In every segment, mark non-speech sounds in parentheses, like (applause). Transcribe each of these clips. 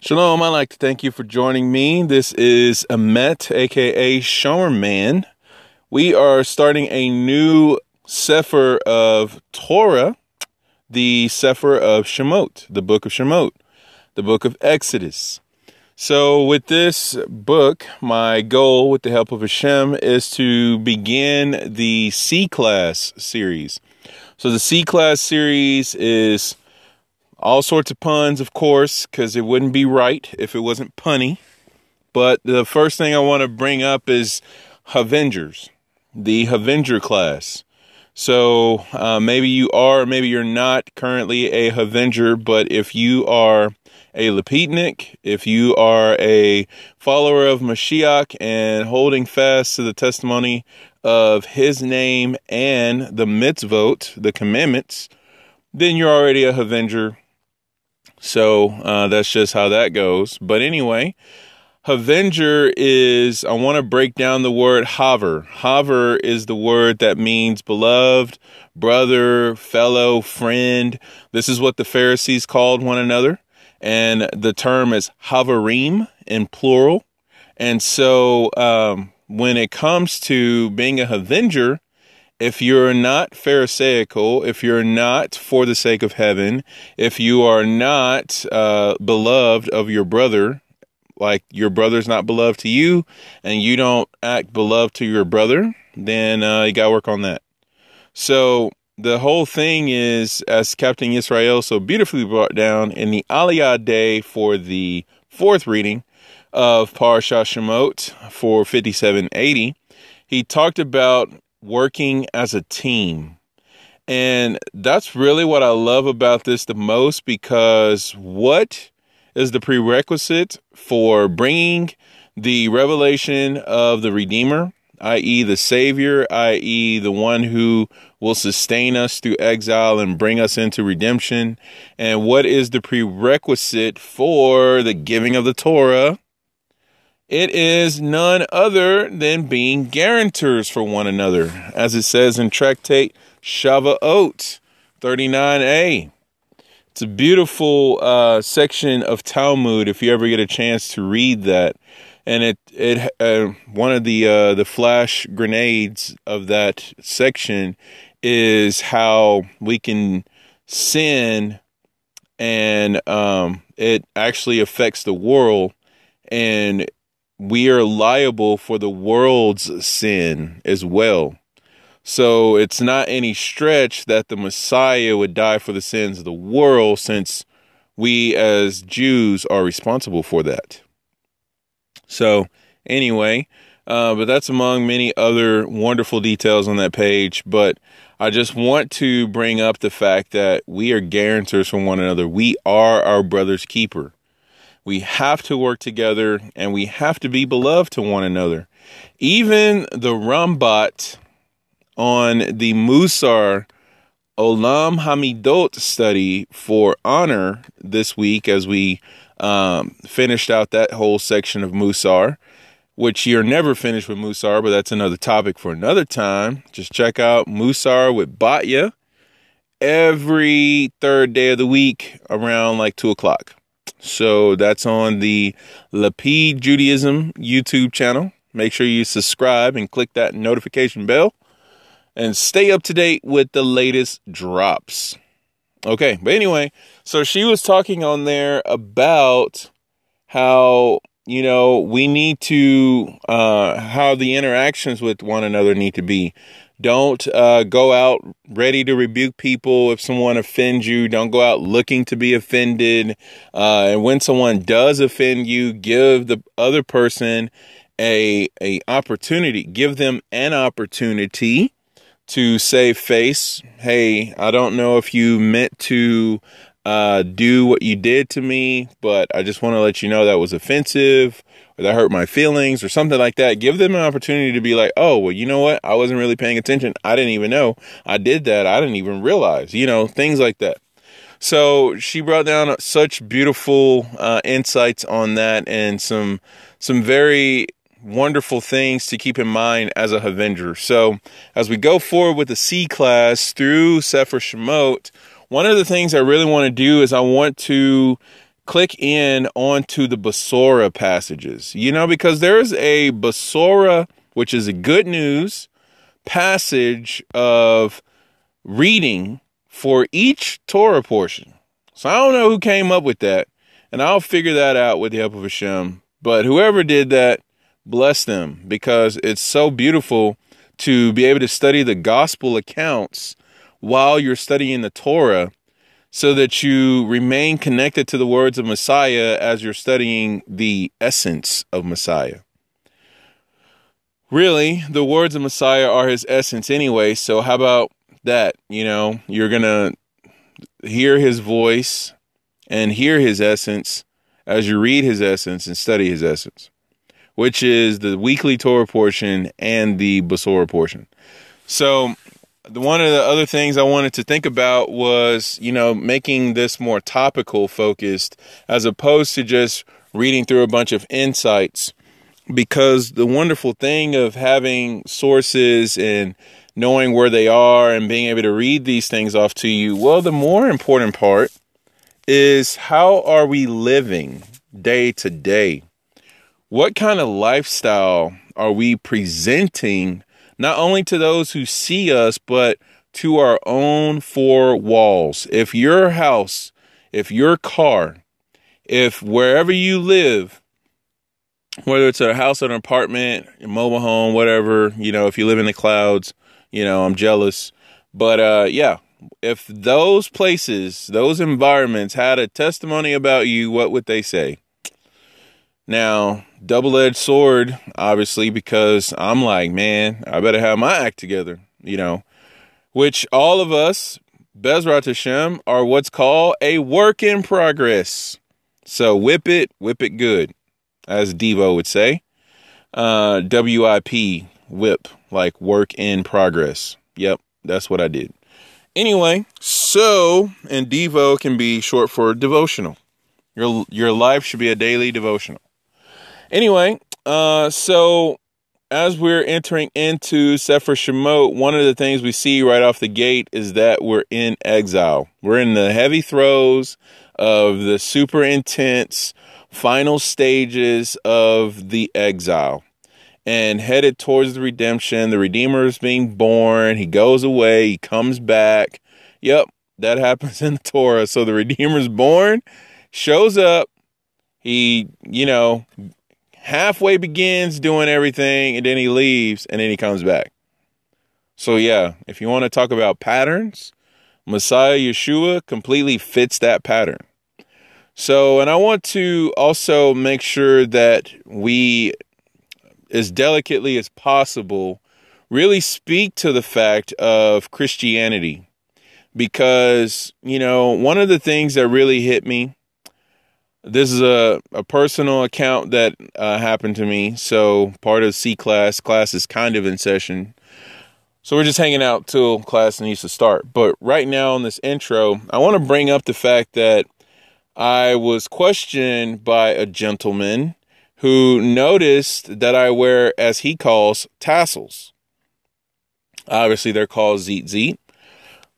Shalom, I'd like to thank you for joining me. This is Amet, aka Shomerman. We are starting a new Sefer of Torah, the Sefer of Shemot, the book of Shemot, the book of Exodus. So, with this book, my goal with the help of Hashem is to begin the C Class series. So, the C Class series is all sorts of puns, of course, because it wouldn't be right if it wasn't punny. But the first thing I want to bring up is Avengers, the Avenger class. So uh, maybe you are, maybe you're not currently a Avenger, but if you are a Lapidnik, if you are a follower of Mashiach and holding fast to the testimony of his name and the mitzvot, the commandments, then you're already a Avenger so uh, that's just how that goes. But anyway, Avenger is, I want to break down the word haver. Haver is the word that means beloved, brother, fellow, friend. This is what the Pharisees called one another. And the term is haverim in plural. And so um, when it comes to being a Avenger, if you're not Pharisaical, if you're not for the sake of heaven, if you are not uh, beloved of your brother, like your brother's not beloved to you, and you don't act beloved to your brother, then uh, you got to work on that. So the whole thing is, as Captain Israel so beautifully brought down in the Aliyah day for the fourth reading of Parashah Shemot for 5780, he talked about working as a team. And that's really what I love about this the most because what is the prerequisite for bringing the revelation of the Redeemer, i.e., the Savior, i.e., the one who will sustain us through exile and bring us into redemption? And what is the prerequisite for the giving of the Torah? It is none other than being guarantors for one another, as it says in Tractate Shavuot 39a. It's a beautiful uh, section of Talmud if you ever get a chance to read that. And it it uh, one of the uh, the flash grenades of that section is how we can sin and um, it actually affects the world and we are liable for the world's sin as well. So it's not any stretch that the Messiah would die for the sins of the world, since we as Jews are responsible for that. So, anyway, uh, but that's among many other wonderful details on that page. But I just want to bring up the fact that we are guarantors for one another. We are our brother's keeper. We have to work together and we have to be beloved to one another. Even the Rambat on the Musar Olam Hamidot study for honor this week as we um, finished out that whole section of Musar, which you're never finished with Musar, but that's another topic for another time. Just check out Musar with Batya every third day of the week around like two o'clock. So that's on the Lapid Judaism YouTube channel. Make sure you subscribe and click that notification bell and stay up to date with the latest drops. Okay, but anyway, so she was talking on there about how you know we need to uh how the interactions with one another need to be don't uh, go out ready to rebuke people if someone offends you. Don't go out looking to be offended. Uh, and when someone does offend you, give the other person a a opportunity. Give them an opportunity to save face. Hey, I don't know if you meant to uh, do what you did to me, but I just want to let you know that was offensive or that hurt my feelings or something like that. Give them an opportunity to be like, oh, well, you know what? I wasn't really paying attention. I didn't even know I did that. I didn't even realize, you know, things like that. So she brought down such beautiful uh, insights on that and some some very wonderful things to keep in mind as a Avenger. So as we go forward with the C class through Sefer Shemot, one of the things I really want to do is I want to click in onto the Besorah passages, you know, because there's a Besorah, which is a good news passage of reading for each Torah portion. So I don't know who came up with that, and I'll figure that out with the help of Hashem. But whoever did that, bless them because it's so beautiful to be able to study the gospel accounts while you're studying the Torah so that you remain connected to the words of Messiah as you're studying the essence of Messiah. Really, the words of Messiah are his essence anyway, so how about that? You know, you're going to hear his voice and hear his essence as you read his essence and study his essence, which is the weekly Torah portion and the Besorah portion. So, one of the other things I wanted to think about was, you know, making this more topical focused as opposed to just reading through a bunch of insights. Because the wonderful thing of having sources and knowing where they are and being able to read these things off to you, well, the more important part is how are we living day to day? What kind of lifestyle are we presenting not only to those who see us, but to our own four walls. If your house, if your car, if wherever you live, whether it's a house or an apartment, a mobile home, whatever, you know, if you live in the clouds, you know, I'm jealous. But uh yeah, if those places, those environments had a testimony about you, what would they say? Now, double edged sword, obviously, because I'm like, man, I better have my act together, you know, which all of us, Bezrat Hashem, are what's called a work in progress. So whip it, whip it good, as Devo would say. Uh, WIP, whip, like work in progress. Yep, that's what I did. Anyway, so, and Devo can be short for devotional. Your, your life should be a daily devotional. Anyway, uh, so as we're entering into Sefer Shemot, one of the things we see right off the gate is that we're in exile. We're in the heavy throes of the super intense final stages of the exile and headed towards the redemption. The Redeemer is being born. He goes away. He comes back. Yep, that (laughs) happens in the Torah. So the Redeemer's born, shows up. He, you know, halfway begins doing everything and then he leaves and then he comes back. So, yeah, if you want to talk about patterns, Messiah Yeshua completely fits that pattern. So, and I want to also make sure that we, as delicately as possible, really speak to the fact of Christianity. Because, you know, one of the things that really hit me this is a, a personal account that uh, happened to me. So part of C class, class is kind of in session. So we're just hanging out till class needs to start. But right now in this intro, I want to bring up the fact that I was questioned by a gentleman who noticed that I wear, as he calls, tassels. Obviously, they're called tzitzit.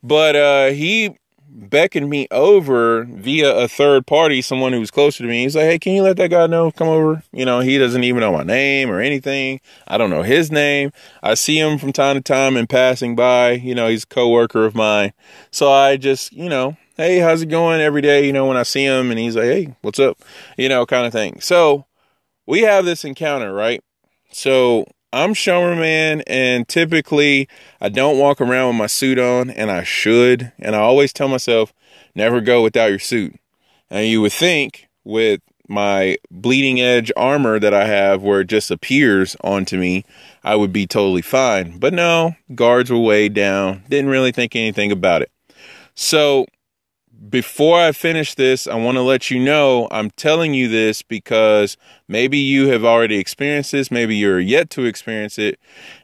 But uh, he beckoned me over via a third party, someone who was closer to me. He's like, "Hey, can you let that guy know? Come over." You know, he doesn't even know my name or anything. I don't know his name. I see him from time to time in passing by. You know, he's a coworker of mine. So I just, you know, hey, how's it going every day? You know, when I see him, and he's like, "Hey, what's up?" You know, kind of thing. So we have this encounter, right? So I'm Shomer Man, and typically I don't walk around with my suit on, and I should. And I always tell myself, never go without your suit. And you would think with my bleeding edge armor that I have, where it just appears onto me, I would be totally fine. But no, guards were way down. Didn't really think anything about it. So before I finish this, I want to let you know I'm telling you this because maybe you have already experienced this, maybe you're yet to experience it,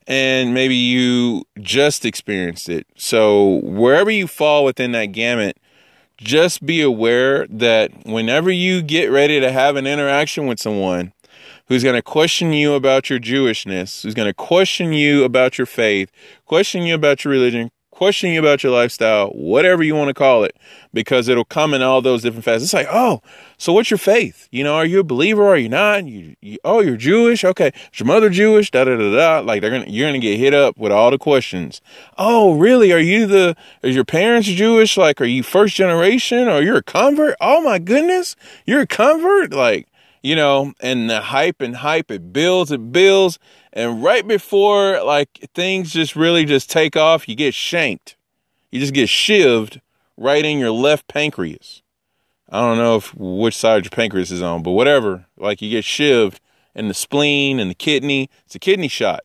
and maybe you just experienced it. So, wherever you fall within that gamut, just be aware that whenever you get ready to have an interaction with someone who's going to question you about your Jewishness, who's going to question you about your faith, question you about your religion, questioning you about your lifestyle, whatever you want to call it, because it'll come in all those different facets. It's like, oh, so what's your faith? You know, are you a believer? Are you not? You, you oh, you're Jewish. Okay, is your mother Jewish? Da da da da. Like they're gonna, you're gonna get hit up with all the questions. Oh, really? Are you the? Is your parents Jewish? Like, are you first generation? Or you're a convert? Oh my goodness, you're a convert? Like, you know, and the hype and hype it builds, it builds, and right before like things just really just take off, you get shanked. You just get shivved right in your left pancreas. I don't know if which side your pancreas is on, but whatever. Like you get shivved in the spleen and the kidney. It's a kidney shot.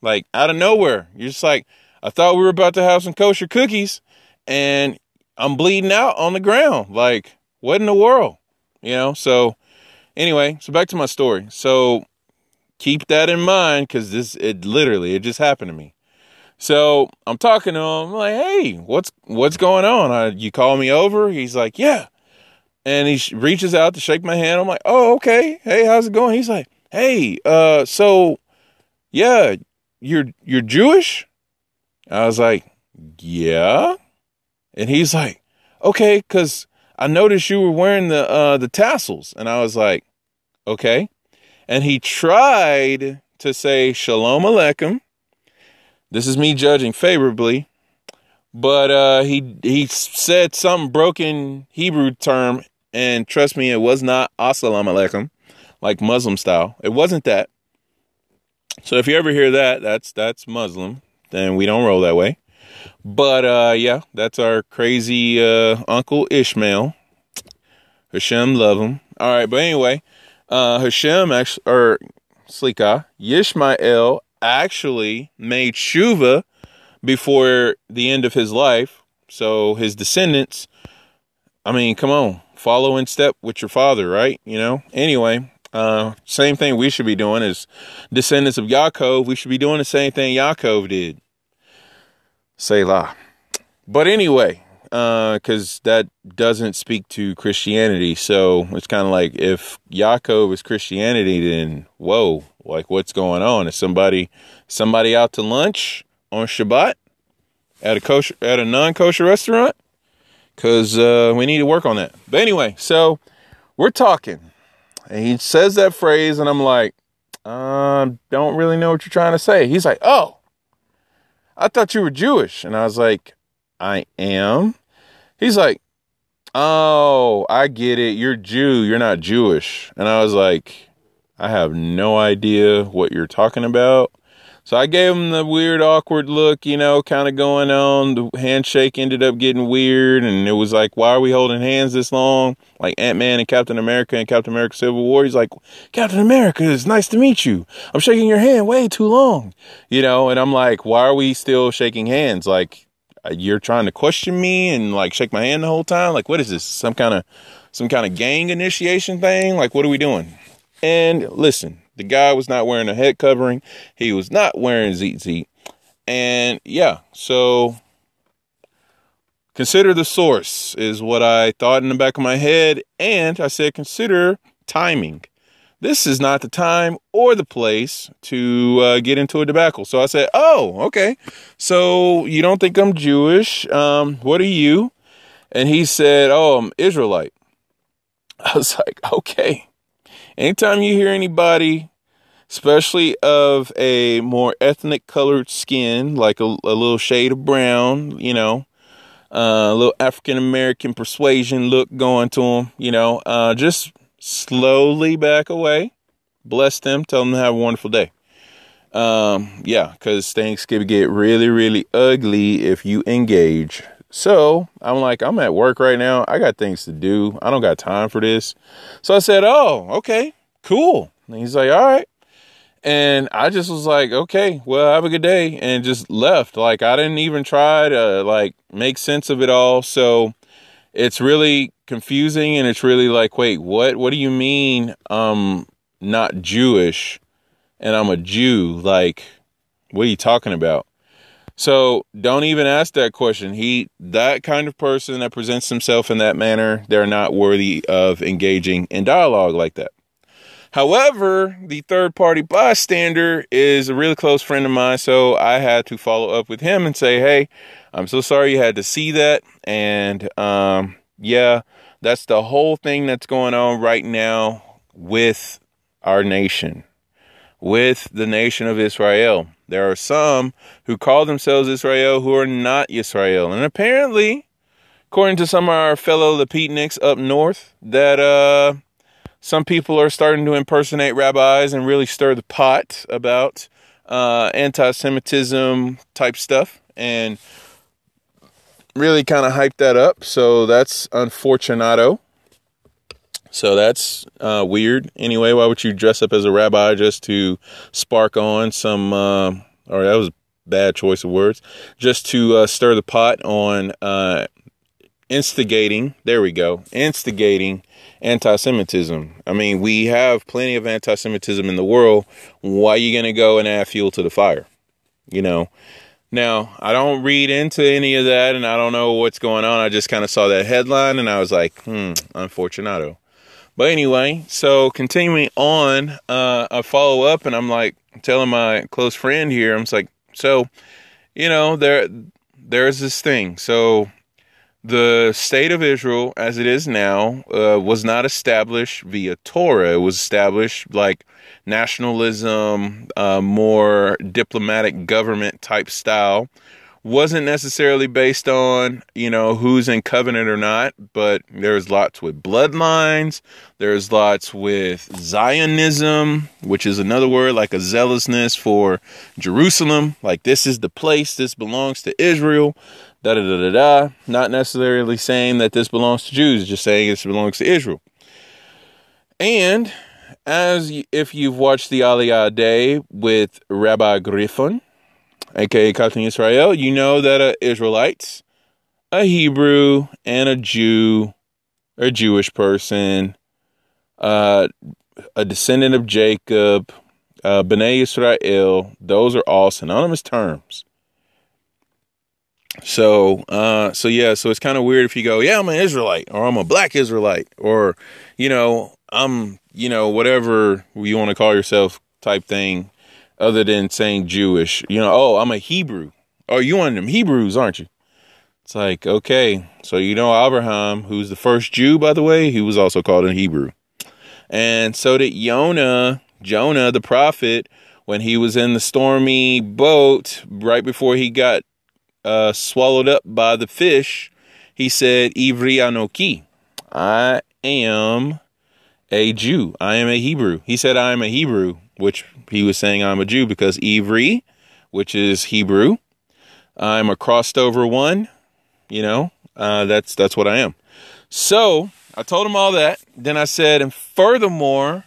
Like out of nowhere. You're just like, I thought we were about to have some kosher cookies and I'm bleeding out on the ground. Like, what in the world? You know? So anyway, so back to my story. So keep that in mind because this it literally it just happened to me. So I'm talking to him I'm like, hey, what's what's going on? I, you call me over? He's like, yeah. And he reaches out to shake my hand. I'm like, oh, okay. Hey, how's it going? He's like, hey, uh, so yeah, you're you're Jewish? I was like, yeah. And he's like, okay, because I noticed you were wearing the uh the tassels. And I was like, okay and he tried to say shalom aleichem. This is me judging favorably, but uh, he he said some broken Hebrew term, and trust me, it was not assalamu alaikum, like Muslim style. It wasn't that. So if you ever hear that, that's that's Muslim. Then we don't roll that way. But uh, yeah, that's our crazy uh, uncle Ishmael. Hashem love him. All right, but anyway, uh, Hashem actually, or Slika, Yishmael actually made Shuva before the end of his life. So his descendants, I mean, come on, follow in step with your father, right? You know, anyway, uh, same thing we should be doing as descendants of Yaakov. We should be doing the same thing Yaakov did. Selah. But anyway, because uh, that doesn't speak to Christianity. So it's kind of like if Yaakov is Christianity, then whoa, like what's going on? Is somebody somebody out to lunch on Shabbat at a kosher at a non kosher restaurant? Because uh, we need to work on that. But anyway, so we're talking, and he says that phrase, and I'm like, uh, don't really know what you're trying to say. He's like, oh, I thought you were Jewish, and I was like, I am. He's like, Oh, I get it. You're Jew. You're not Jewish. And I was like, I have no idea what you're talking about. So I gave him the weird, awkward look, you know, kind of going on. The handshake ended up getting weird. And it was like, why are we holding hands this long? Like Ant Man and Captain America and Captain America Civil War. He's like, Captain America, it's nice to meet you. I'm shaking your hand way too long, you know? And I'm like, why are we still shaking hands? Like, Uh, you're trying to question me and like shake my hand the whole time. Like, what is this? Some kind of some kind of gang initiation thing? Like, what are we doing? And listen, the guy was not wearing a head covering. He was not wearing tzitzit. And yeah, so consider the source is what I thought in the back of my head. And I said, consider timing this is not the time or the place to uh, get into a debacle. So I said, Oh, okay. So you don't think I'm Jewish? Um, what are you? And he said, Oh, I'm Israelite. (laughs) I was like, Okay. Anytime you hear anybody, especially of a more ethnic colored skin, like a, a little shade of brown, you know, uh, a little African American persuasion look going to them, you know, uh, just slowly back away. Bless them. Tell them to have a wonderful day. Um, yeah, because things can get really, really ugly if you engage. So I'm like, I'm at work right now. I got things to do. I don't got time for this. So I said, Oh, okay, cool. And he's like, All right. And I just was like, okay, well, have a good day, and just left. Like I didn't even try to like make sense of it all. So it's really confusing and it's really like wait what what do you mean i'm not jewish and i'm a jew? Like what are you talking about? So don't even ask that question. He that kind of person that presents himself in that manner they're not worthy of engaging in dialogue like that However, the third party bystander is a really close friend of mine, so I had to follow up with him and say, "Hey, I'm so sorry you had to see that." And um, yeah, that's the whole thing that's going on right now with our nation, with the nation of Israel. There are some who call themselves Israel who are not Israel, and apparently, according to some of our fellow Lapidniks up north, that uh some people are starting to impersonate rabbis and really stir the pot about uh, anti Semitism type stuff and really kind of hype that up. So that's unfortunato. So that's uh, weird. Anyway, why would you dress up as a rabbi just to spark on some, uh, or that was bad choice of words, just to uh, stir the pot on uh, instigating, there we go, instigating anti Semitism. I mean, we have plenty of anti Semitism in the world. Why are you going to go and add fuel to the fire? You know? Now, I don't read into any of that and I don't know what's going on. I just kind of saw that headline and I was like, hmm, unfortunato. But anyway, so continuing on, uh, I follow up and I'm like telling my close friend here, I'm like, so, you know, there, there's this thing. So the state of Israel, as it is now, uh, was not established via Torah. It was established like nationalism, uh, more diplomatic government type style. Wasn't necessarily based on, you know, who's in covenant or not, but there's lots with bloodlines. There's lots with Zionism, which is another word like a zealousness for Jerusalem. Like this is the place, this belongs to Israel da da da da da. Not necessarily saying that this belongs to Jews, just saying this belongs to Israel. And as if you've watched the Aliyah Day with Rabbi Griffin, aka Captain Israel, you know that a Israelites, a Hebrew, and a Jew, a Jewish person, uh, a descendant of Jacob, uh, Bnei Israel, those are all synonymous terms. So, uh, so yeah, so it's kind of weird if you go, yeah, I'm an Israelite or I'm a black Israelite or, you know, I'm, you know, whatever you want to call yourself type thing other than saying Jewish, you know, oh, I'm a Hebrew. Oh, you one of them Hebrews, aren't you? It's like, okay, so you know Abraham, who's the first Jew, by the way, he was also called a Hebrew. And so did Jonah, Jonah, the prophet, when he was in the stormy boat right before he got uh, swallowed up by the fish, he said, Ivri. I am a Jew. I am a Hebrew. He said, I am a Hebrew, which he was saying I'm a Jew because Ivri, which is Hebrew, I'm a crossed over one. You know, uh, that's that's what I am. So I told him all that. Then I said, and furthermore,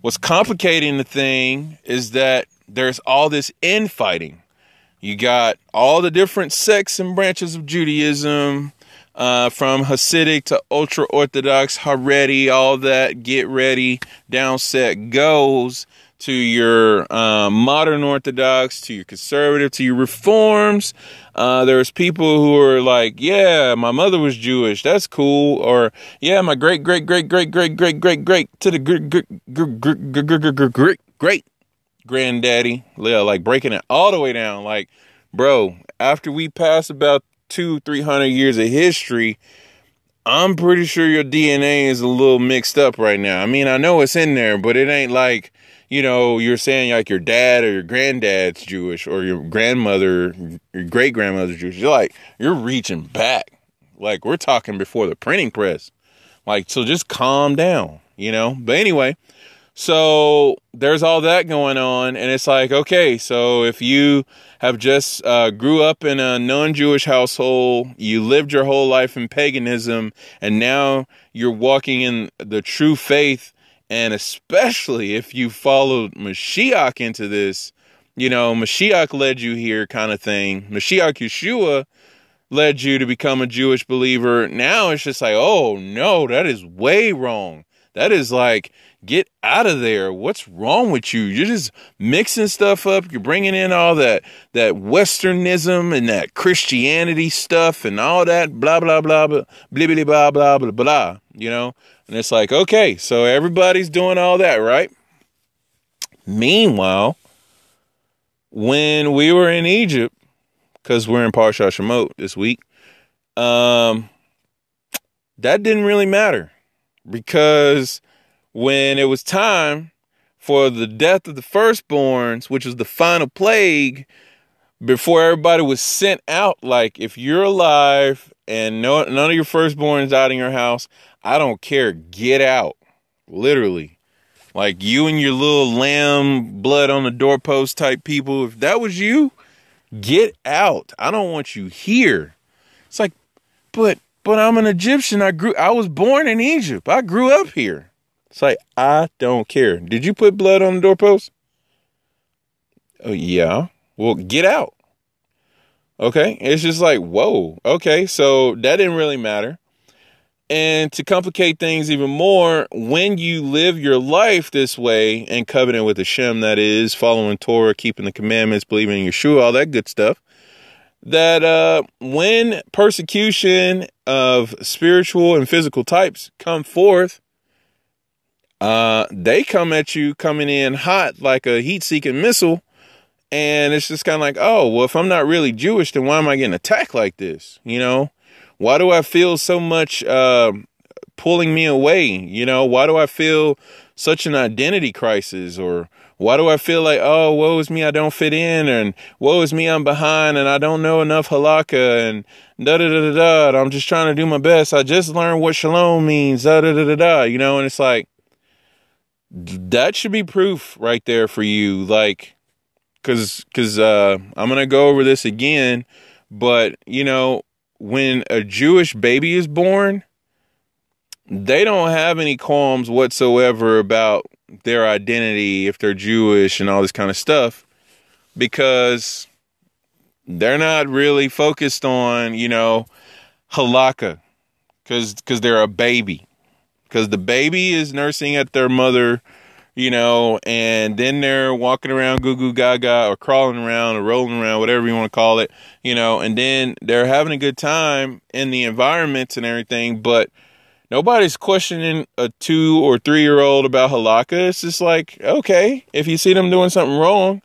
what's complicating the thing is that there's all this infighting. You got all the different sects and branches of Judaism, uh, from Hasidic to ultra Orthodox, Haredi, all that. Get ready, downset goes to your uh, modern Orthodox, to your conservative, to your reforms. Uh, there's people who are like, yeah, my mother was Jewish. That's cool. Or, yeah, my great, great, great, great, great, great, great, great, to the great, great, great, great, great granddaddy, like breaking it all the way down. Like, bro, after we pass about two, three hundred years of history, I'm pretty sure your DNA is a little mixed up right now. I mean, I know it's in there, but it ain't like, you know, you're saying like your dad or your granddad's Jewish or your grandmother, your great grandmother's Jewish. You're like, you're reaching back. Like, we're talking before the printing press. Like, so just calm down, you know? But anyway, so there's all that going on, and it's like, okay, so if you have just uh, grew up in a non-Jewish household, you lived your whole life in paganism, and now you're walking in the true faith, and especially if you followed Mashiach into this, you know, Mashiach led you here, kind of thing. Mashiach Yeshua led you to become a Jewish believer. Now it's just like, oh no, that is way wrong. That is like Get out of there. What's wrong with you? You're just mixing stuff up. You're bringing in all that that westernism and that Christianity stuff and all that blah blah blah blah blah blah blah blah blah. You know, and it's like okay, so everybody's doing all that, right? Meanwhile, when we were in Egypt, because we're in Parsha Shemot this week, um, that didn't really matter because when it was time for the death of the firstborns, which was the final plague, before everybody was sent out, like if you're alive and no, none of your firstborns out in your house, I don't care, get out. Literally. Like you and your little lamb blood on the doorpost type people, if that was you, get out. I don't want you here. It's like, but but I'm an Egyptian. I grew I was born in Egypt. I grew up here. It's like I don't care. Did you put blood on the doorpost? Oh yeah. Well, get out. Okay. It's just like, whoa. Okay. So that didn't really matter. And to complicate things even more, when you live your life this way and covenant with Hashem, that is, following Torah, keeping the commandments, believing in Yeshua, all that good stuff, that uh, when persecution of spiritual and physical types come forth, uh, they come at you coming in hot like a heat seeking missile. And it's just kind of like, oh, well, if I'm not really Jewish, then why am I getting attacked like this? You know? Why do I feel so much uh, pulling me away? You know, why do I feel such an identity crisis? Or why do I feel like, oh, woe is me, I don't fit in, and woe is me, I'm behind, and I don't know enough halakha, and da da da da da. I'm just trying to do my best. I just learned what shalom means, da da da da da. You know, and it's like that should be proof right there for you, like, cause, cause uh, I'm gonna go over this again, but you know, when a Jewish baby is born, they don't have any qualms whatsoever about their identity if they're Jewish and all this kind of stuff because they're not really focused on, you know, halakha cuz cuz they're a baby. Cuz the baby is nursing at their mother you know, and then they're walking around goo goo gaga or crawling around or rolling around, whatever you want to call it, you know, and then they're having a good time in the environments and everything, but nobody's questioning a two or three year old about halakha. It's just like, okay, if you see them doing something wrong,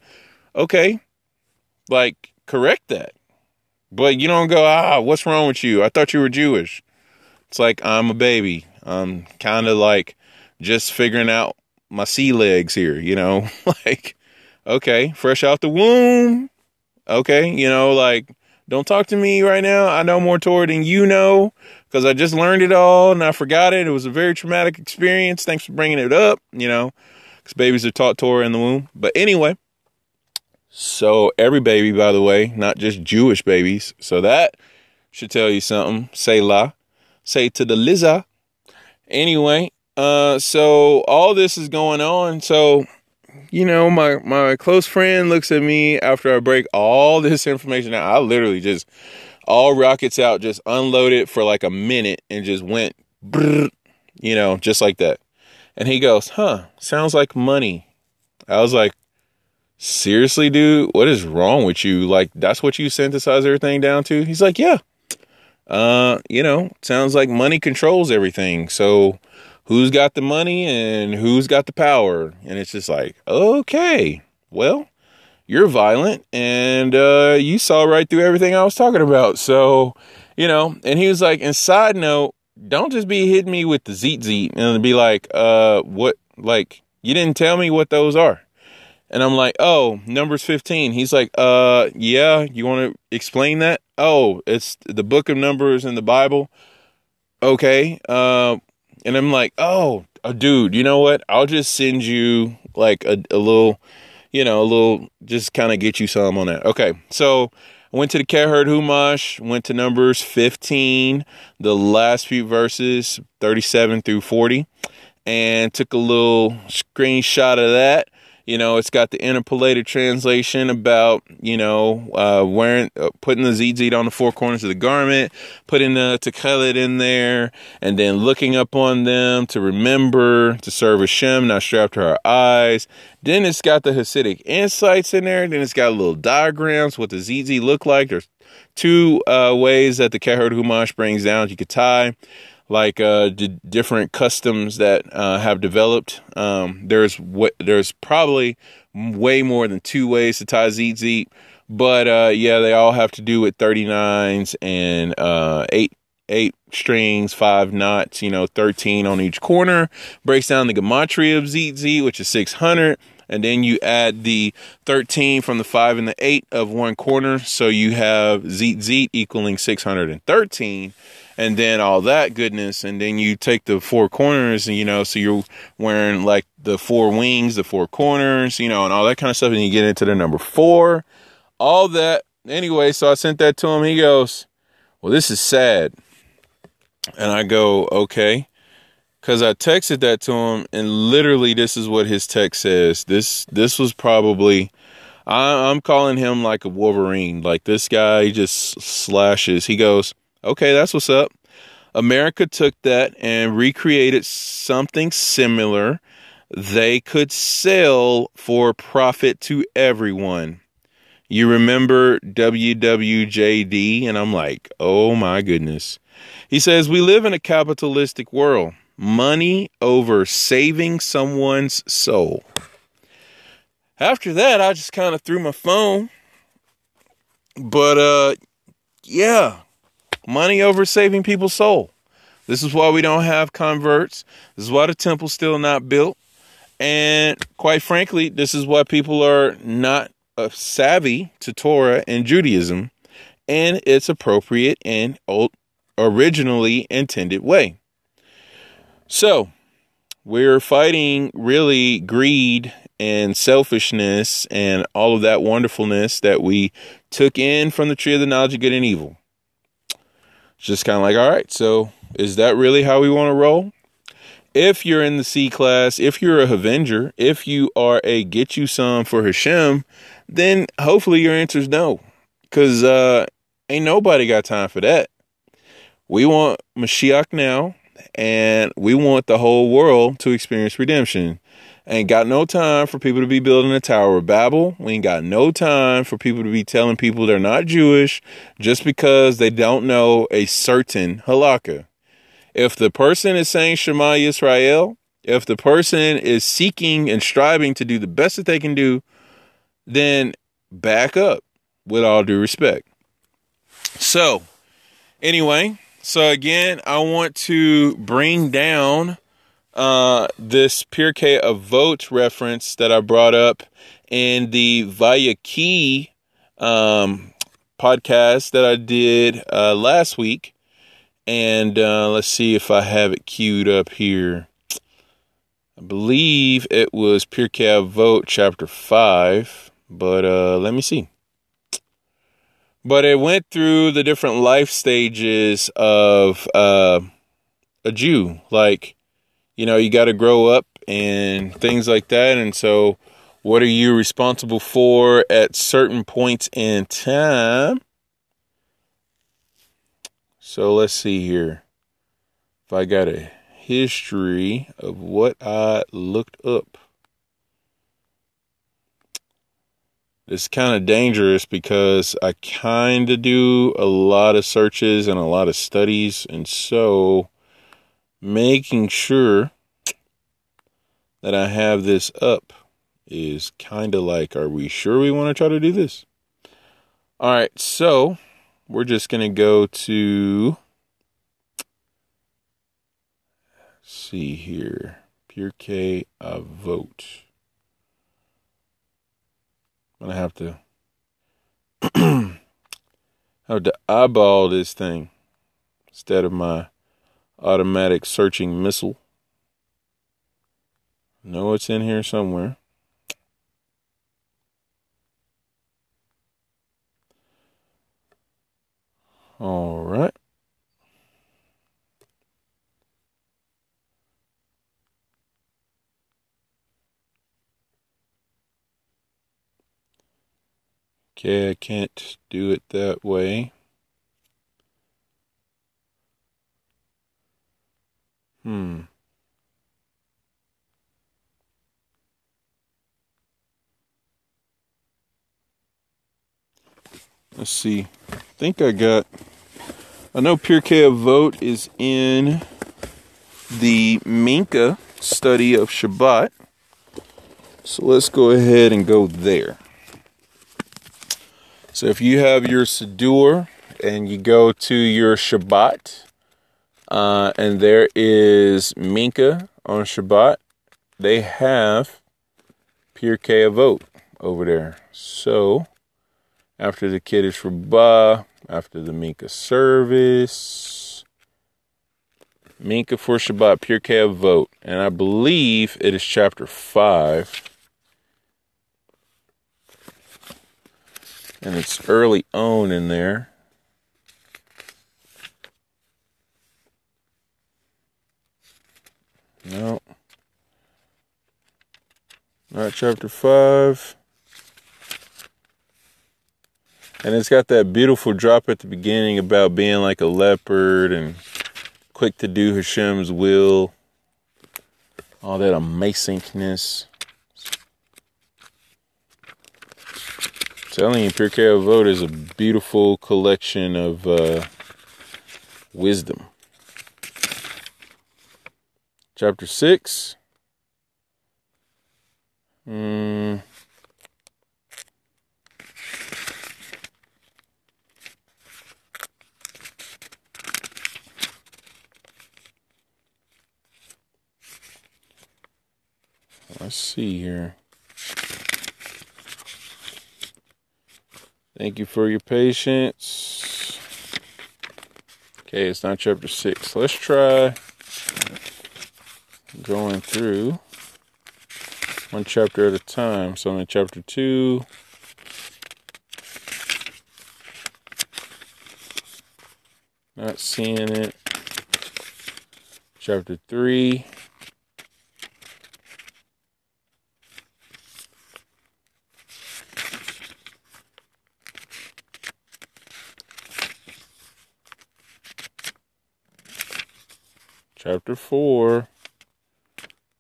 okay, like correct that. But you don't go, ah, what's wrong with you? I thought you were Jewish. It's like, I'm a baby. I'm kind of like just figuring out my sea legs here, you know, (laughs) like, okay, fresh out the womb. Okay, you know, like, don't talk to me right now. I know more Torah than you know because I just learned it all and I forgot it. It was a very traumatic experience. Thanks for bringing it up, you know, because babies are taught Torah in the womb. But anyway, so every baby, by the way, not just Jewish babies. So that should tell you something. Say la. Say to the Liza. Anyway, uh, so all this is going on. So, you know, my my close friend looks at me after I break all this information out. I literally just all rockets out, just unloaded for like a minute and just went, you know, just like that. And he goes, "Huh, sounds like money." I was like, "Seriously, dude, what is wrong with you? Like, that's what you synthesize everything down to?" He's like, "Yeah." Uh, you know, sounds like money controls everything. So who's got the money and who's got the power. And it's just like, okay, well, you're violent and uh, you saw right through everything I was talking about. So, you know, and he was like, and side note, don't just be hitting me with the tzitzit and be like, uh, what, like, you didn't tell me what those are. And I'm like, oh, Numbers 15. He's like, uh, yeah, you want to explain that? Oh, it's the book of Numbers in the Bible. Okay. Uh, and I'm like, oh, uh, dude, you know what? I'll just send you like a, a little, you know, a little, just kind of get you some on that. Okay. So I went to the Kehot Chumash, went to Numbers 15, the last few verses, 37 through 40, and took a little screenshot of that you know, it's got the interpolated translation about, you know, uh, wearing, uh, putting the tzitzit on the four corners of the garment, putting the techelet in there, and then looking up on them to remember to serve Hashem, not strapped to our eyes. Then it's got the Hasidic insights in there. Then it's got little diagrams what the tzitzit look like. There's two uh, ways that the Kehot Chumash brings down. You could tie like uh, d- different customs that uh, have developed. Um, there's w- there's probably way more than two ways to tie tzitzit, but uh, yeah, they all have to do with 39s and uh, eight eight strings, five knots, you know, 13 on each corner. Breaks down the gematria of tzitzit, which is 600 and then you add the 13 from the 5 and the 8 of one corner so you have tzitzit equaling 613 and then all that goodness and then you take the four corners and you know so you're wearing like the four wings the four corners you know and all that kind of stuff and you get into the number four all that anyway so i sent that to him he goes well this is sad and i go okay because I texted that to him, and literally, this is what his text says. This this was probably I, I'm calling him like a Wolverine. Like this guy just slashes. He goes, "Okay, that's what's up." America took that and recreated something similar. They could sell for profit to everyone. You remember WWJD? And I'm like, oh my goodness. He says, We live in a capitalistic world money over saving someone's soul. After that, I just kind of threw my phone. But uh yeah, money over saving people's soul. This is why we don't have converts. This is why the temple's still not built. And quite frankly, this is why people are not uh, savvy to Torah and Judaism and its appropriate and originally intended way. So, we're fighting really greed and selfishness and all of that wonderfulness that we took in from the tree of the knowledge of good and evil. Just kind of like, all right, so is that really how we want to roll? If you're in the C class, if you're a Avenger, if you are a get you some for Hashem, then hopefully your answer is no. Because uh, ain't nobody got time for that. We want Mashiach now and we want the whole world to experience redemption. Ain't got no time for people to be building a Tower of Babel. We ain't got no time for people to be telling people they're not Jewish just because they don't know a certain halakha. If the person is saying Shema Yisrael, if the person is seeking and striving to do the best that they can do, then back up with all due respect. So, anyway, so again, I want to bring down uh, this Pirkei Avot reference that I brought up in the Vayechi um, podcast that I did uh, last week. And uh, let's see if I have it queued up here. I believe it was Pirkei Avot chapter 5, but uh, let me see but it went through the different life stages of uh, a Jew. Like, you know, you got to grow up and things like that. And so, what are you responsible for at certain points in time? So, let's see here. If I got a history of what I looked up. it's kind of dangerous because I kind of do a lot of searches and a lot of studies. And so making sure that I have this up is kind of like, are we sure we want to try to do this? All right, so we're just going to go to, see here, Pirkei Avot. I'm gonna have to (clears throat) have to eyeball this thing instead of my automatic searching missile. know it's in here somewhere. All right. Okay, I can't do it that way. Hmm. Let's see. I think I got. I know Pirkei Avot is in the Mincha study of Shabbat. So let's go ahead and go there. So if you have your Siddur and you go to your Shabbat, uh, and there is Mincha on Shabbat, they have Pure Pirkei Avot over there. So after the Kiddush Rabbah, after the Mincha service, Mincha for Shabbat, Pure Pirkei Avot, and I believe it is chapter 5. And it's early on in there. No. Not chapter 5. And it's got that beautiful drop at the beginning about being like a leopard and quick to do Hashem's will. All that amazingness. telling you, Pirkei Avot is a beautiful collection of uh, wisdom. Chapter 6. Mm. Let's see here. Thank you for your patience. Okay, it's not chapter 6. Let's try going through one chapter at a time. So I'm in chapter 2. Not seeing it. Chapter 3. chapter 4.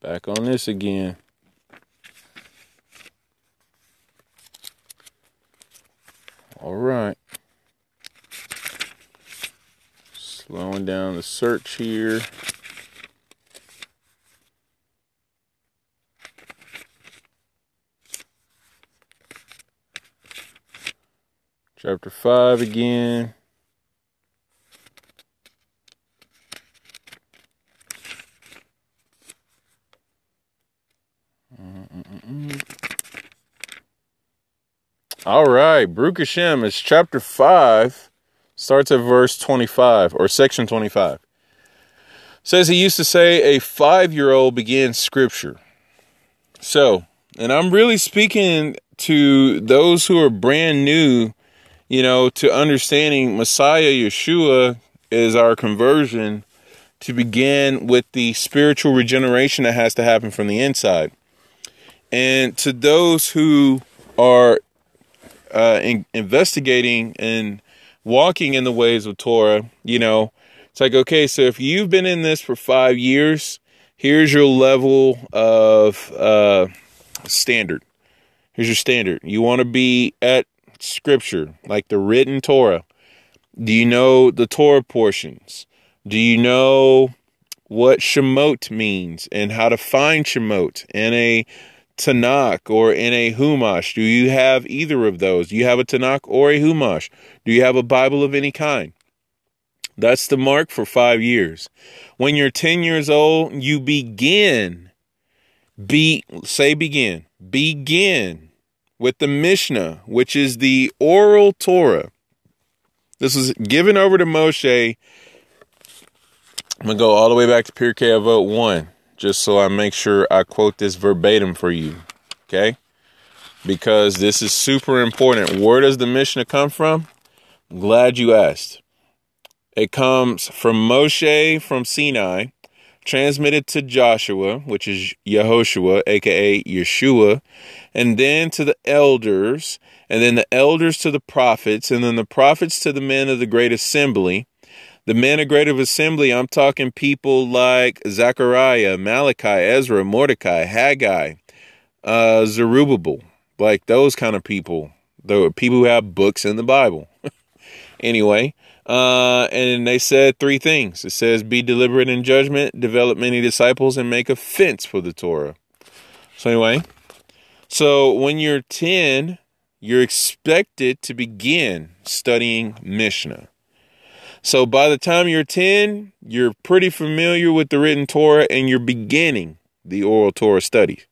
Back on this again. All right. Slowing down the search here. Chapter 5 again. All right, Baruch Hashem is chapter 5, starts at verse 25, or section 25. Says he used to say a five year old begins scripture. So, and I'm really speaking to those who are brand new, you know, to understanding Messiah Yeshua is our conversion to begin with the spiritual regeneration that has to happen from the inside. And to those who are uh, in, investigating and walking in the ways of Torah, you know, it's like, okay, so if you've been in this for five years, here's your level of uh, standard. Here's your standard. You want to be at scripture, like the written Torah. Do you know the Torah portions? Do you know what Shemot means and how to find Shemot in a Tanakh or in a Chumash? Do you have either of those? Do you have a Tanakh or a Chumash? Do you have a Bible of any kind? That's the mark for five years. When you're 10 years old, you begin, be, say begin, begin with the Mishnah, which is the oral Torah. This was given over to Moshe. I'm going to go all the way back to Pirkei Avot 1 just so I make sure I quote this verbatim for you. Okay? Because this is super important. Where does the Mishnah come from? I'm glad you asked. It comes from Moshe from Sinai, transmitted to Joshua, which is Yehoshua, aka Yeshua, and then to the elders, and then the elders to the prophets, and then the prophets to the men of the great assembly, the men of assembly, I'm talking people like Zechariah, Malachi, Ezra, Mordecai, Haggai, uh, Zerubbabel, like those kind of people. The people who have books in the Bible. (laughs) anyway, Uh, and they said three things. It says, be deliberate in judgment, develop many disciples, and make a fence for the Torah. So, anyway, so when you're 10, you're expected to begin studying Mishnah. So by the time you're 10, you're pretty familiar with the written Torah and you're beginning the oral Torah studies.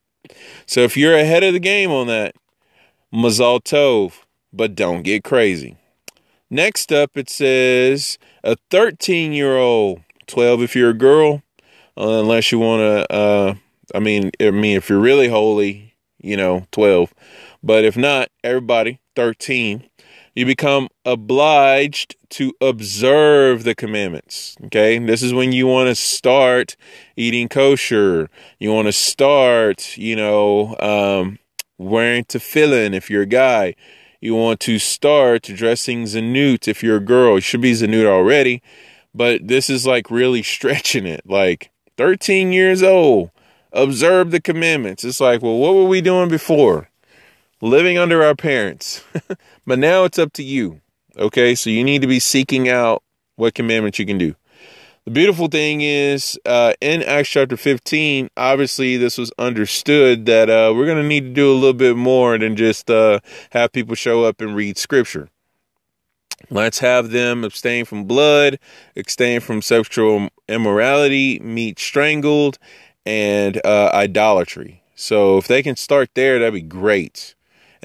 So if you're ahead of the game on that, Mazal Tov, but don't get crazy. Next up, it says a 13 year old, 12 if you're a girl, uh, unless you want to, uh, I mean, I mean, if you're really holy, you know, 12. But if not, everybody, 13, you become obliged to observe the commandments. Okay. This is when you want to start eating kosher. You want to start, you know, um, wearing tefillin if you're a guy. You want to start dressing tzniut if you're a girl. You should be tzniut already, but this is like really (laughs) stretching it. Like 13 years old, observe the commandments. It's like, well, what were we doing before? Living under our parents. (laughs) but now it's up to you. Okay, so you need to be seeking out what commandments you can do. The beautiful thing is, uh, in Acts chapter 15, obviously this was understood that uh, we're going to need to do a little bit more than just uh, have people show up and read scripture. Let's have them abstain from blood, abstain from sexual immorality, meat strangled, and uh, idolatry. So if they can start there, that'd be great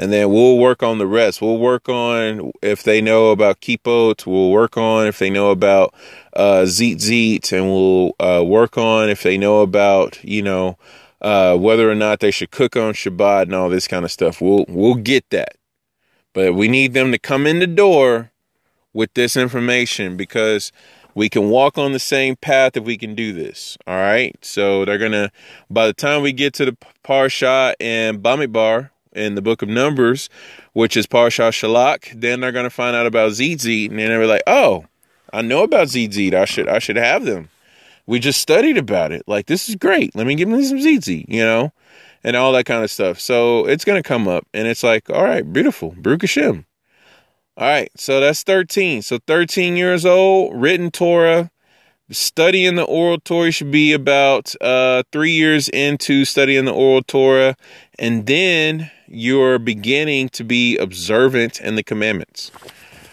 and then we'll work on the rest. We'll work on if they know about kippot. We'll work on if they know about uh, zit and we'll uh, work on if they know about you know uh, whether or not they should cook on Shabbat and all this kind of stuff. We'll we'll get that, but we need them to come in the door with this information because we can walk on the same path if we can do this. All right. So they're gonna by the time we get to the Parsha and Bamidbar, in the book of Numbers, which is Parsha Shalach, then they're going to find out about Tzitzit, and then they're like, "Oh, I know about Tzitzit. I should I should have them. We just studied about it. Like this is great. Let me give them some Tzitzit, you know, and all that kind of stuff. So it's going to come up, and it's like, all right, beautiful, Baruch Hashem. All right, so that's 13. So 13 years old, written Torah, studying the oral Torah should be about uh, three years into studying the oral Torah, and then you're beginning to be observant in the commandments.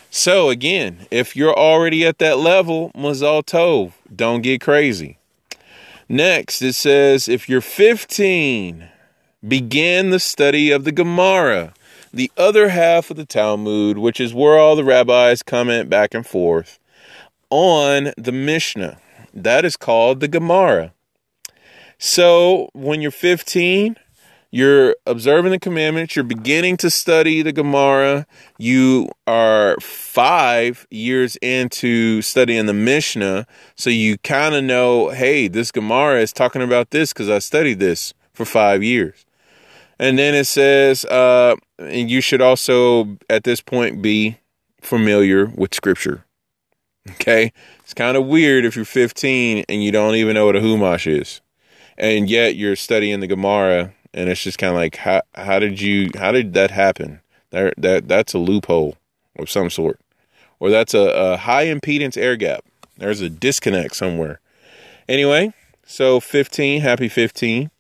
So again, if you're already at that level, Mazal Tov, don't get crazy. Next, it says if you're 15, begin the study of the Gemara, the other half of the Talmud, which is where all the rabbis comment back and forth on the Mishnah. That is called the Gemara. So when you're 15, you're observing the commandments, you're beginning to study the Gemara, you are five years into studying the Mishnah, so you kind of know, hey, this Gemara is talking about this because I studied this for five years. And then it says, uh, and you should also at this point be familiar with Scripture. Okay? It's kind of weird if you're 15 and you don't even know what a Chumash is. And yet you're studying the Gemara and it's just kind of like how how did you how did that happen? That that that's a loophole of some sort, or that's a, a high impedance air gap. There's a disconnect somewhere. Anyway, so 15, happy 15.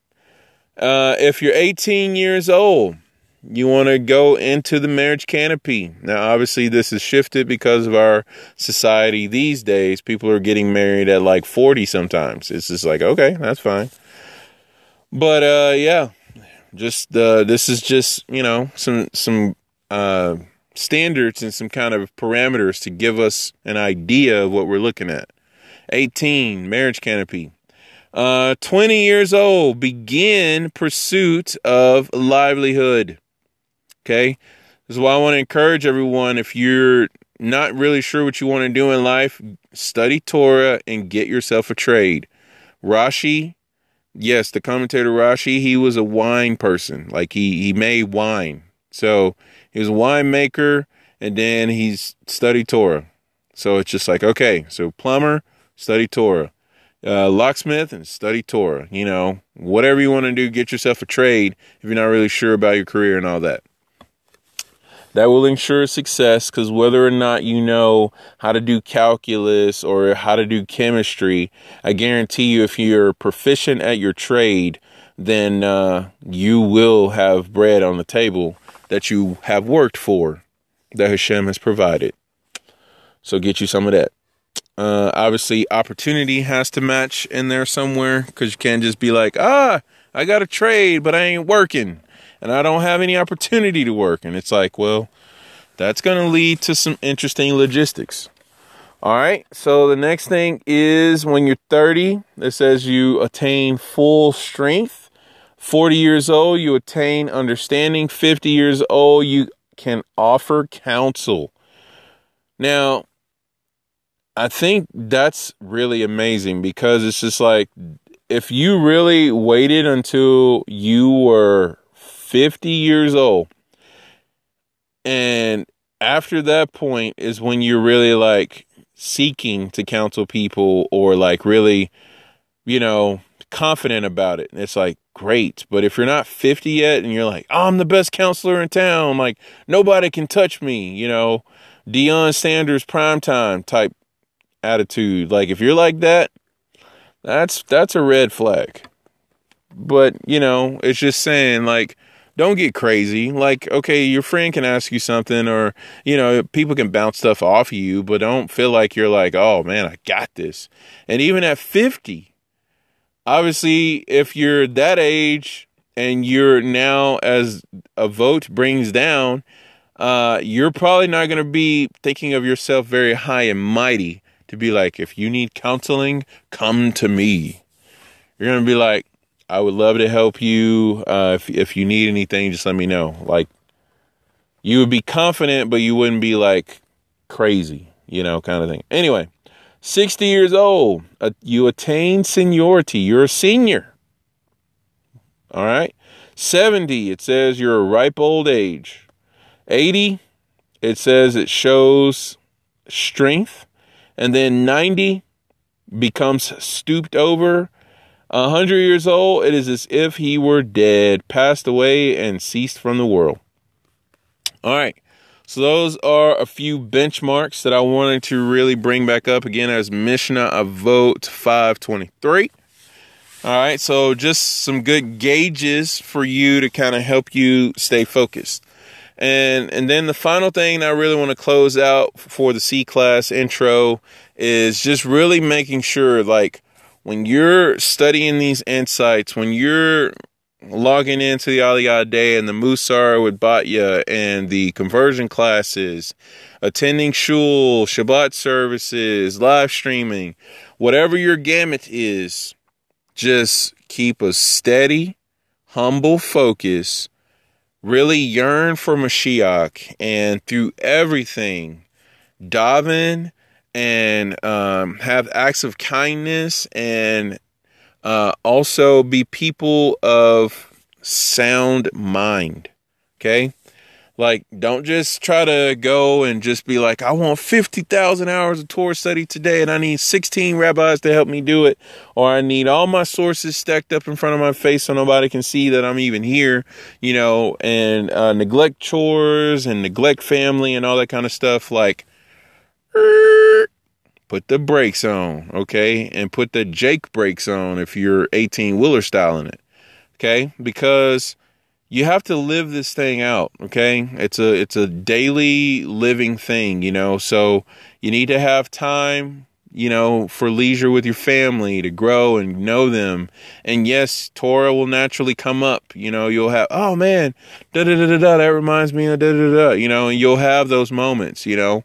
Uh, if you're 18 years old, you want to go into the marriage canopy. Now, obviously, this is shifted because of our society these days. People are getting married at like 40 sometimes. It's just like, okay, that's fine. But uh, yeah, just uh, this is just you know some some uh, standards and some kind of parameters to give us an idea of what we're looking at. 18 marriage canopy. Uh, 20 years old begin pursuit of livelihood. Okay, this is why I want to encourage everyone. If you're not really sure what you want to do in life, study Torah and get yourself a trade. Rashi yes, the commentator Rashi, he was a wine person. Like he he made wine. So he was a winemaker and then he's studied Torah. So it's just like, okay, so plumber, study Torah. Uh, locksmith and study Torah. You know, whatever you want to do, get yourself a trade if you're not really sure about your career and all that. That will ensure success because whether or not you know how to do calculus or how to do chemistry, I guarantee you, if you're proficient at your trade, then uh, you will have bread on the table that you have worked for, that Hashem has provided. So get you some of that. Uh, obviously, opportunity has to match in there somewhere because you can't just be like, ah, I got a trade, but I ain't working and I don't have any opportunity to work. And it's like, well, that's going to lead to some interesting logistics. All right. So the next thing is when you're 30, it says you attain full strength. 40 years old, you attain understanding. 50 years old, you can offer counsel. Now, I think that's really amazing because it's just like if you really waited until you were 50 years old. And after that point is when you're really like seeking to counsel people or like really, you know, confident about it. And it's like, great. But if you're not 50 yet and you're like, I'm the best counselor in town, like nobody can touch me, you know, Deion Sanders prime time type attitude. Like if you're like that, that's that's a red flag. But, you know, it's just saying like don't get crazy. Like, okay, your friend can ask you something, or, you know, people can bounce stuff off of you, but don't feel like you're like, oh man, I got this. And even at 50, obviously, if you're that age and you're now, as Avot brings down, uh, you're probably not going to be thinking of yourself very high and mighty to be like, if you need counseling, come to me. You're going to be like, I would love to help you. Uh, if if you need anything, just let me know. Like you would be confident, but you wouldn't be like crazy, you know, kind of thing. Anyway, sixty years old, uh, you attain seniority. You're a senior. All right. Seventy, it says you're a ripe old age. Eighty, it says it shows strength, and then ninety becomes stooped over a hundred years old, it is as if he were dead, passed away, and ceased from the world. All right. So those are a few benchmarks that I wanted to really bring back up again as Mishnah Avot 523. All right, so just some good gauges for you to kind of help you stay focused. And and then the final thing I really want to close out for the C class intro is just really making sure like when you're studying these insights, when you're logging into the Aliyah Day and the Musar with Batya and the conversion classes, attending shul, Shabbat services, live streaming, whatever your gamut is, just keep a steady, humble focus. Really yearn for Mashiach and through everything, daven and um, have acts of kindness and uh, also be people of sound mind. Okay. Like, don't just try to go and just be like, I want 50,000 hours of Torah study today and I need 16 rabbis to help me do it. Or I need all my sources stacked up in front of my face so nobody can see that I'm even here, you know, and uh, neglect chores and neglect family and all that kind of stuff. Like, put the brakes on, okay? And put the Jake brakes on if you're 18 wheeler styling it. Okay? Because you have to live this thing out, okay? It's a it's a daily living thing, you know. So you need to have time, you know, for leisure with your family to grow and know them. And yes, Torah will naturally come up. You know, you'll have, oh man, da da da da da. That reminds me of da da da. You know, and you'll have those moments. You know,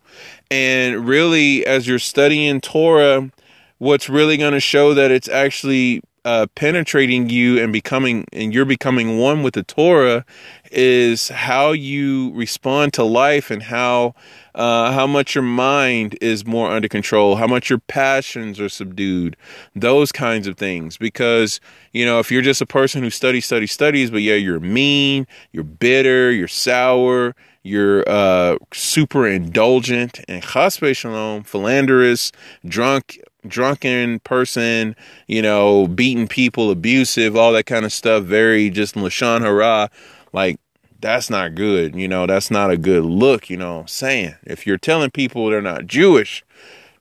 and really, as you're studying Torah, what's really going to show that it's actually uh, penetrating you and becoming and you're becoming one with the Torah is how you respond to life and how uh, how much your mind is more under control, how much your passions are subdued, those kinds of things. Because you know, if you're just a person who studies, studies, studies, but yeah, you're mean, you're bitter, you're sour, you're uh, super indulgent and chas v'shalom, philanderous, drunk, drunken person, you know, beating people, abusive, all that kind of stuff. Very just lashon hara. Like that's not good. You know, that's not a good look. You know I'm saying? If you're telling people they're not Jewish,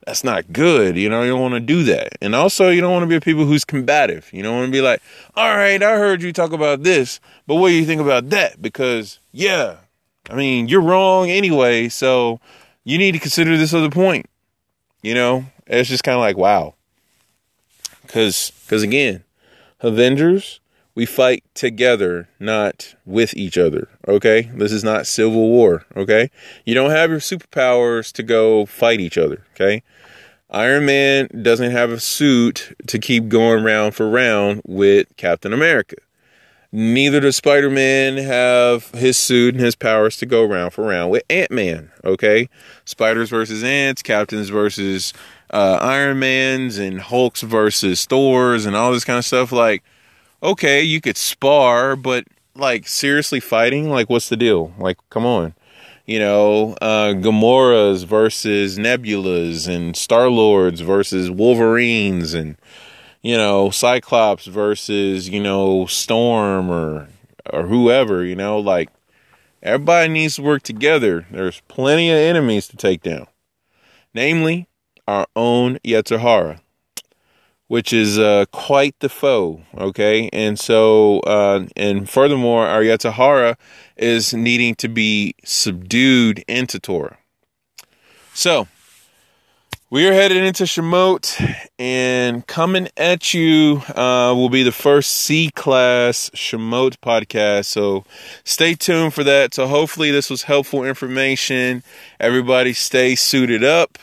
that's not good. You know, you don't want to do that. And also, you don't want to be a people who's combative. You don't want to be like, all right, I heard you talk about this, but what do you think about that? Because, yeah, I mean, you're wrong anyway. So you need to consider this other point. You know, it's just kind of like, wow. Because, because again, Avengers, we fight together, not with each other. Okay. This is not civil war. Okay. You don't have your superpowers to go fight each other. Okay. Iron Man doesn't have a suit to keep going round for round with Captain America. Neither does Spider Man have his suit and his powers to go round for round with Ant Man. Okay, spiders versus ants, captains versus uh, Iron Mans, and Hulks versus Thors, and all this kind of stuff. Like, okay, you could spar, but like seriously fighting, like, what's the deal? Like, come on you know, uh, Gamoras versus Nebulas and Star Lords versus Wolverines and, you know, Cyclops versus, you know, Storm or, or whoever, you know, like everybody needs to work together. There's plenty of enemies to take down, namely our own Yetzer Hara which is uh, quite the foe. Okay, and so uh, and furthermore, our Yetzer Hara is needing to be subdued into Torah. So we are headed into Shemot, and coming at you uh, will be the first C class Shemot podcast. So stay tuned for that. So hopefully this was helpful information. Everybody stay suited up,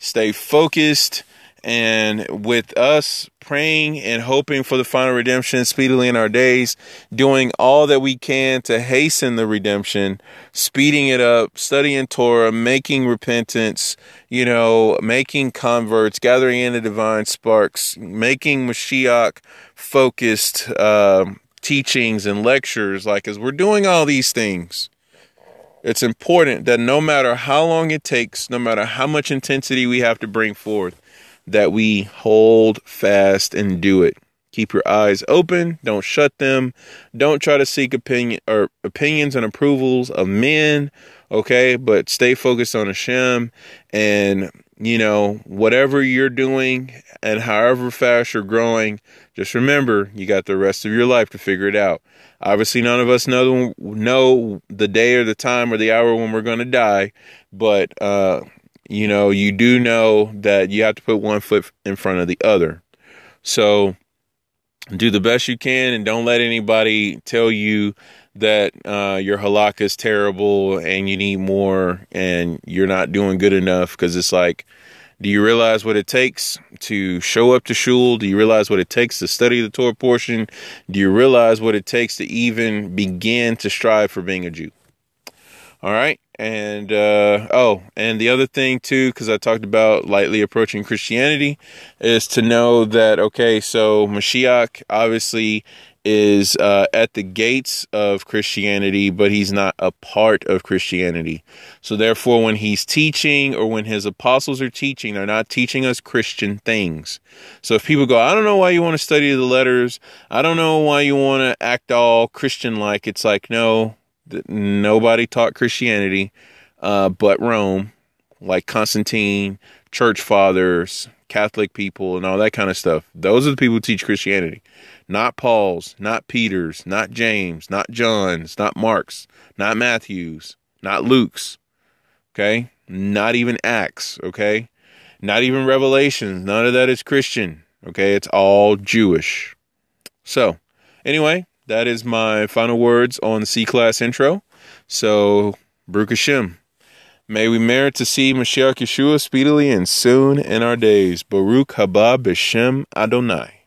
stay focused and with us praying and hoping for the final redemption speedily in our days, doing all that we can to hasten the redemption, speeding it up, studying Torah, making repentance, you know, making converts, gathering in the divine sparks, making Mashiach focused uh, teachings and lectures. Like, as we're doing all these things, it's important that no matter how long it takes, no matter how much intensity we have to bring forth, that we hold fast and do it. Keep your eyes open, don't shut them. Don't try to seek opinion or opinions and approvals of men, okay? But stay focused on Hashem and you know, whatever you're doing and however fast you're growing, just remember you got the rest of your life to figure it out. Obviously, none of us know know the day or the time or the hour when we're going to die, but uh, you know, you do know that you have to put one foot in front of the other. So do the best you can and don't let anybody tell you that uh, your halakha is terrible and you need more and you're not doing good enough because it's like, do you realize what it takes to show up to shul? Do you realize what it takes to study the Torah portion? Do you realize what it takes to even begin to strive for being a Jew? All right. And uh, oh, and the other thing too, because I talked about lightly approaching Christianity, is to know that okay, so Mashiach obviously is uh, at the gates of Christianity, but he's not a part of Christianity. So therefore, when he's teaching or when his apostles are teaching, they're not teaching us Christian things. So if people go, I don't know why you want to study the letters, I don't know why you want to act all Christian like, it's like no nobody taught Christianity uh, but Rome, like Constantine, church fathers, Catholic people, and all that kind of stuff. Those are the people who teach Christianity. Not Paul's, not Peter's, not James, not John's, not Mark's, not Matthew's, not Luke's. Okay? Not even Acts. Okay? Not even Revelations. None of that is Christian. Okay? It's all Jewish. So, anyway, that is my final words on C class intro. So, Baruch Hashem. May we merit to see Mashiach Yeshua speedily and soon in our days. Baruch haba b'shem Adonai.